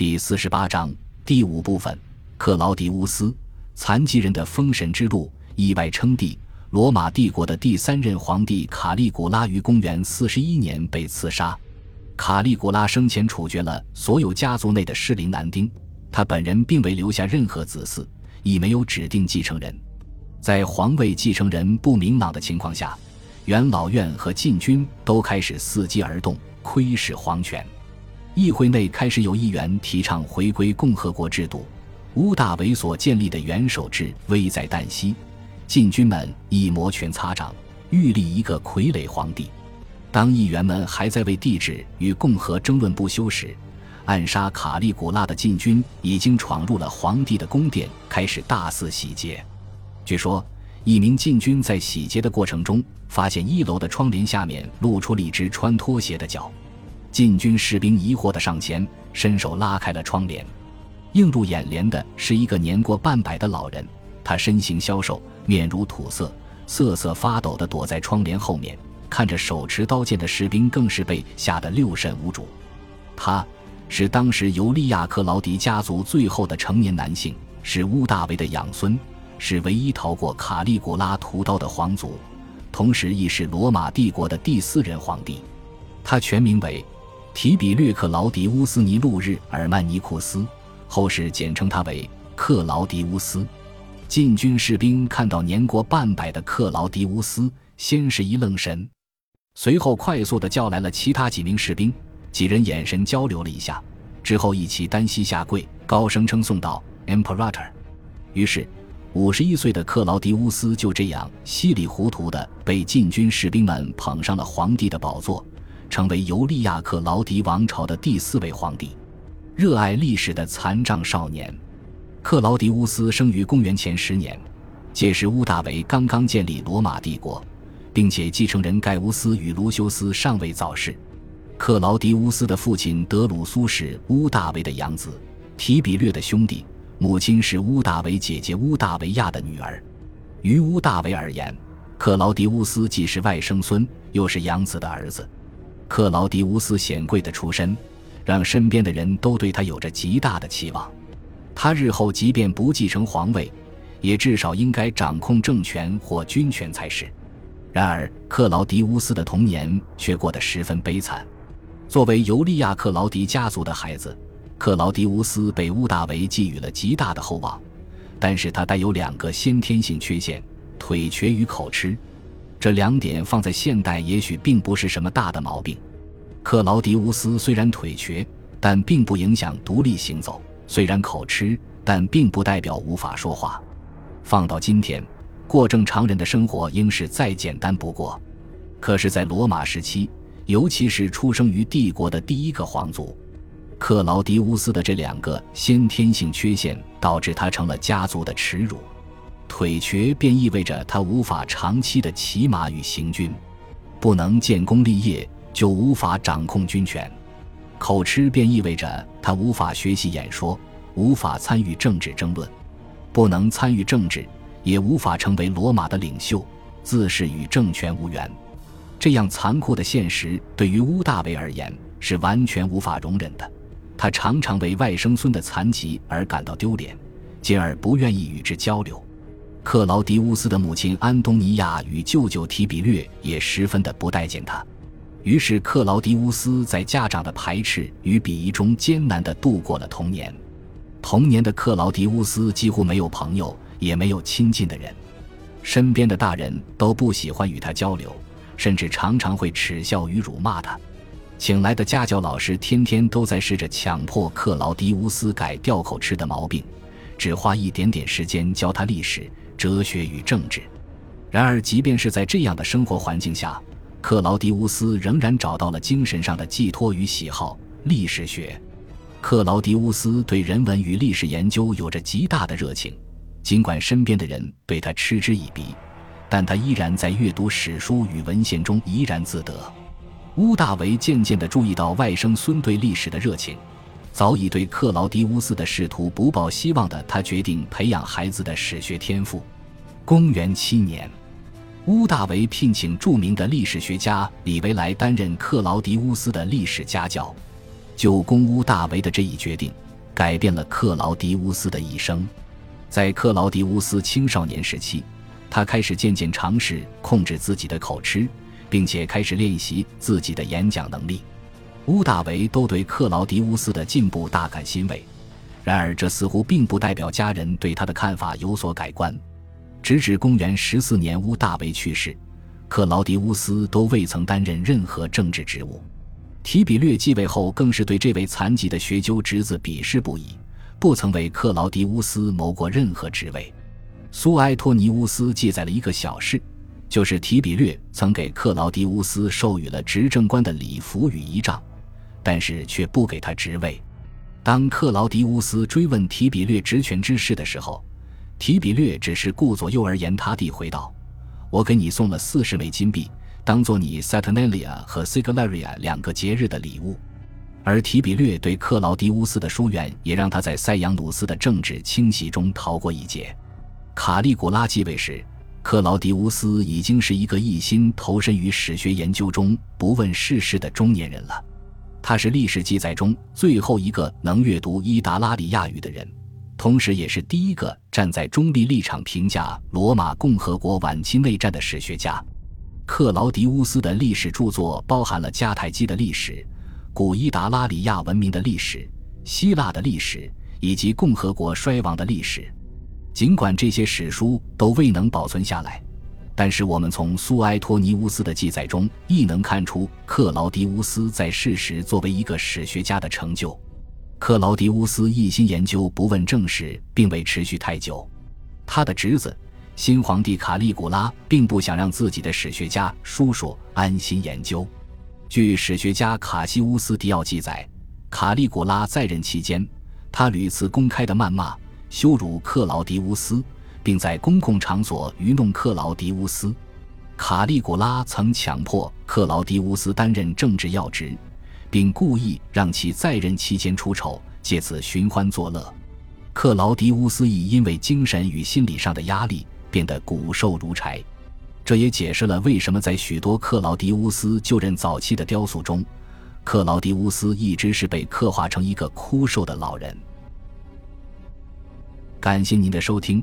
第四十八章第五部分：克劳迪乌斯，残疾人的封神之路，意外称帝。罗马帝国的第三任皇帝卡利古拉于公元四十一年被刺杀。卡利古拉生前处决了所有家族内的适龄男丁，他本人并未留下任何子嗣，亦没有指定继承人。在皇位继承人不明朗的情况下，元老院和禁军都开始伺机而动，窥视皇权。议会内开始有议员提倡回归共和国制度，屋大维所建立的元首制危在旦夕，禁军们一摩拳擦掌，欲立一个傀儡皇帝。当议员们还在为帝制与共和争论不休时，暗杀卡利古拉的禁军已经闯入了皇帝的宫殿，开始大肆洗劫。据说，一名禁军在洗劫的过程中，发现一楼的窗帘下面露出了一只穿拖鞋的脚。禁军士兵疑惑地上前，伸手拉开了窗帘。映入眼帘的是一个年过半百的老人，他身形消瘦，面如土色，瑟瑟发抖地躲在窗帘后面，看着手持刀剑的士兵，更是被吓得六神无主。他是当时尤利亚克劳迪家族最后的成年男性，是乌大维的养孙，是唯一逃过卡利古拉屠刀的皇族，同时亦是罗马帝国的第四任皇帝。他全名为。提比略克劳迪乌斯尼路日尔曼尼库斯，后世简称他为克劳迪乌斯。禁军士兵看到年过半百的克劳迪乌斯，先是一愣神，随后快速地叫来了其他几名士兵，几人眼神交流了一下，之后一起单膝下跪，高声称颂道：“Emperor。”于是，五十一岁的克劳迪乌斯就这样稀里糊涂地被禁军士兵们捧上了皇帝的宝座。成为尤利亚克劳迪王朝的第四位皇帝，热爱历史的残障少年克劳迪乌斯生于公元前十年，届时乌大维刚刚建立罗马帝国，并且继承人盖乌斯与卢修斯尚未早逝。克劳迪乌斯的父亲德鲁苏是乌大维的养子，提比略的兄弟，母亲是乌大维姐姐乌大维亚的女儿。于乌大维而言，克劳迪乌斯既是外甥孙，又是养子的儿子。克劳迪乌斯显贵的出身，让身边的人都对他有着极大的期望。他日后即便不继承皇位，也至少应该掌控政权或军权才是。然而，克劳迪乌斯的童年却过得十分悲惨。作为尤利亚克劳迪家族的孩子，克劳迪乌斯被乌大维寄予了极大的厚望，但是他带有两个先天性缺陷：腿瘸与口吃。这两点放在现代也许并不是什么大的毛病。克劳迪乌斯虽然腿瘸，但并不影响独立行走；虽然口吃，但并不代表无法说话。放到今天，过正常人的生活应是再简单不过。可是，在罗马时期，尤其是出生于帝国的第一个皇族，克劳迪乌斯的这两个先天性缺陷，导致他成了家族的耻辱。腿瘸便意味着他无法长期的骑马与行军，不能建功立业，就无法掌控军权；口吃便意味着他无法学习演说，无法参与政治争论，不能参与政治，也无法成为罗马的领袖，自是与政权无缘。这样残酷的现实对于乌大维而言是完全无法容忍的，他常常为外甥孙的残疾而感到丢脸，进而不愿意与之交流。克劳迪乌斯的母亲安东尼娅与舅舅提比略也十分的不待见他，于是克劳迪乌斯在家长的排斥与鄙夷中艰难的度过了童年。童年的克劳迪乌斯几乎没有朋友，也没有亲近的人，身边的大人都不喜欢与他交流，甚至常常会耻笑与辱骂他。请来的家教老师天天都在试着强迫克劳迪乌斯改掉口吃的毛病，只花一点点时间教他历史。哲学与政治。然而，即便是在这样的生活环境下，克劳迪乌斯仍然找到了精神上的寄托与喜好——历史学。克劳迪乌斯对人文与历史研究有着极大的热情，尽管身边的人对他嗤之以鼻，但他依然在阅读史书与文献中怡然自得。乌大维渐渐地注意到外甥孙对历史的热情。早已对克劳迪乌斯的仕途不抱希望的他，决定培养孩子的史学天赋。公元七年，乌大维聘请著名的历史学家李维来担任克劳迪乌斯的历史家教。就攻乌大维的这一决定，改变了克劳迪乌斯的一生。在克劳迪乌斯青少年时期，他开始渐渐尝试控制自己的口吃，并且开始练习自己的演讲能力。乌大维都对克劳迪乌斯的进步大感欣慰，然而这似乎并不代表家人对他的看法有所改观。直至公元十四年乌大维去世，克劳迪乌斯都未曾担任任何政治职务。提比略继位后，更是对这位残疾的学究侄子鄙视不已，不曾为克劳迪乌斯谋过任何职位。苏埃托尼乌斯记载了一个小事，就是提比略曾给克劳迪乌斯授予了执政官的礼服与仪仗，但是却不给他职位。当克劳迪乌斯追问提比略职权之事的时候，提比略只是顾左右而言他地回道：“我给你送了四十枚金币。”当做你 Saturnalia 和 Siglaria 两个节日的礼物，而提比略对克劳迪乌斯的疏远，也让他在塞扬努斯的政治清洗中逃过一劫。卡利古拉继位时，克劳迪乌斯已经是一个一心投身于史学研究中、不问世事的中年人了。他是历史记载中最后一个能阅读伊达拉里亚语的人，同时也是第一个站在中立立场评价罗马共和国晚期内战的史学家。克劳迪乌斯的历史著作包含了迦太基的历史、古伊达拉里亚文明的历史、希腊的历史以及共和国衰亡的历史。尽管这些史书都未能保存下来，但是我们从苏埃托尼乌斯的记载中亦能看出克劳迪乌斯在世时作为一个史学家的成就。克劳迪乌斯一心研究不问政事，并未持续太久。他的侄子。新皇帝卡利古拉并不想让自己的史学家叔叔安心研究。据史学家卡西乌斯·迪奥记载，卡利古拉在任期间，他屡次公开的谩骂、羞辱克劳迪乌斯，并在公共场所愚弄克劳迪乌斯。卡利古拉曾强迫克劳迪乌斯担任政治要职，并故意让其在任期间出丑，借此寻欢作乐。克劳迪乌斯亦因为精神与心理上的压力。变得骨瘦如柴，这也解释了为什么在许多克劳迪乌斯就任早期的雕塑中，克劳迪乌斯一直是被刻画成一个枯瘦的老人。感谢您的收听，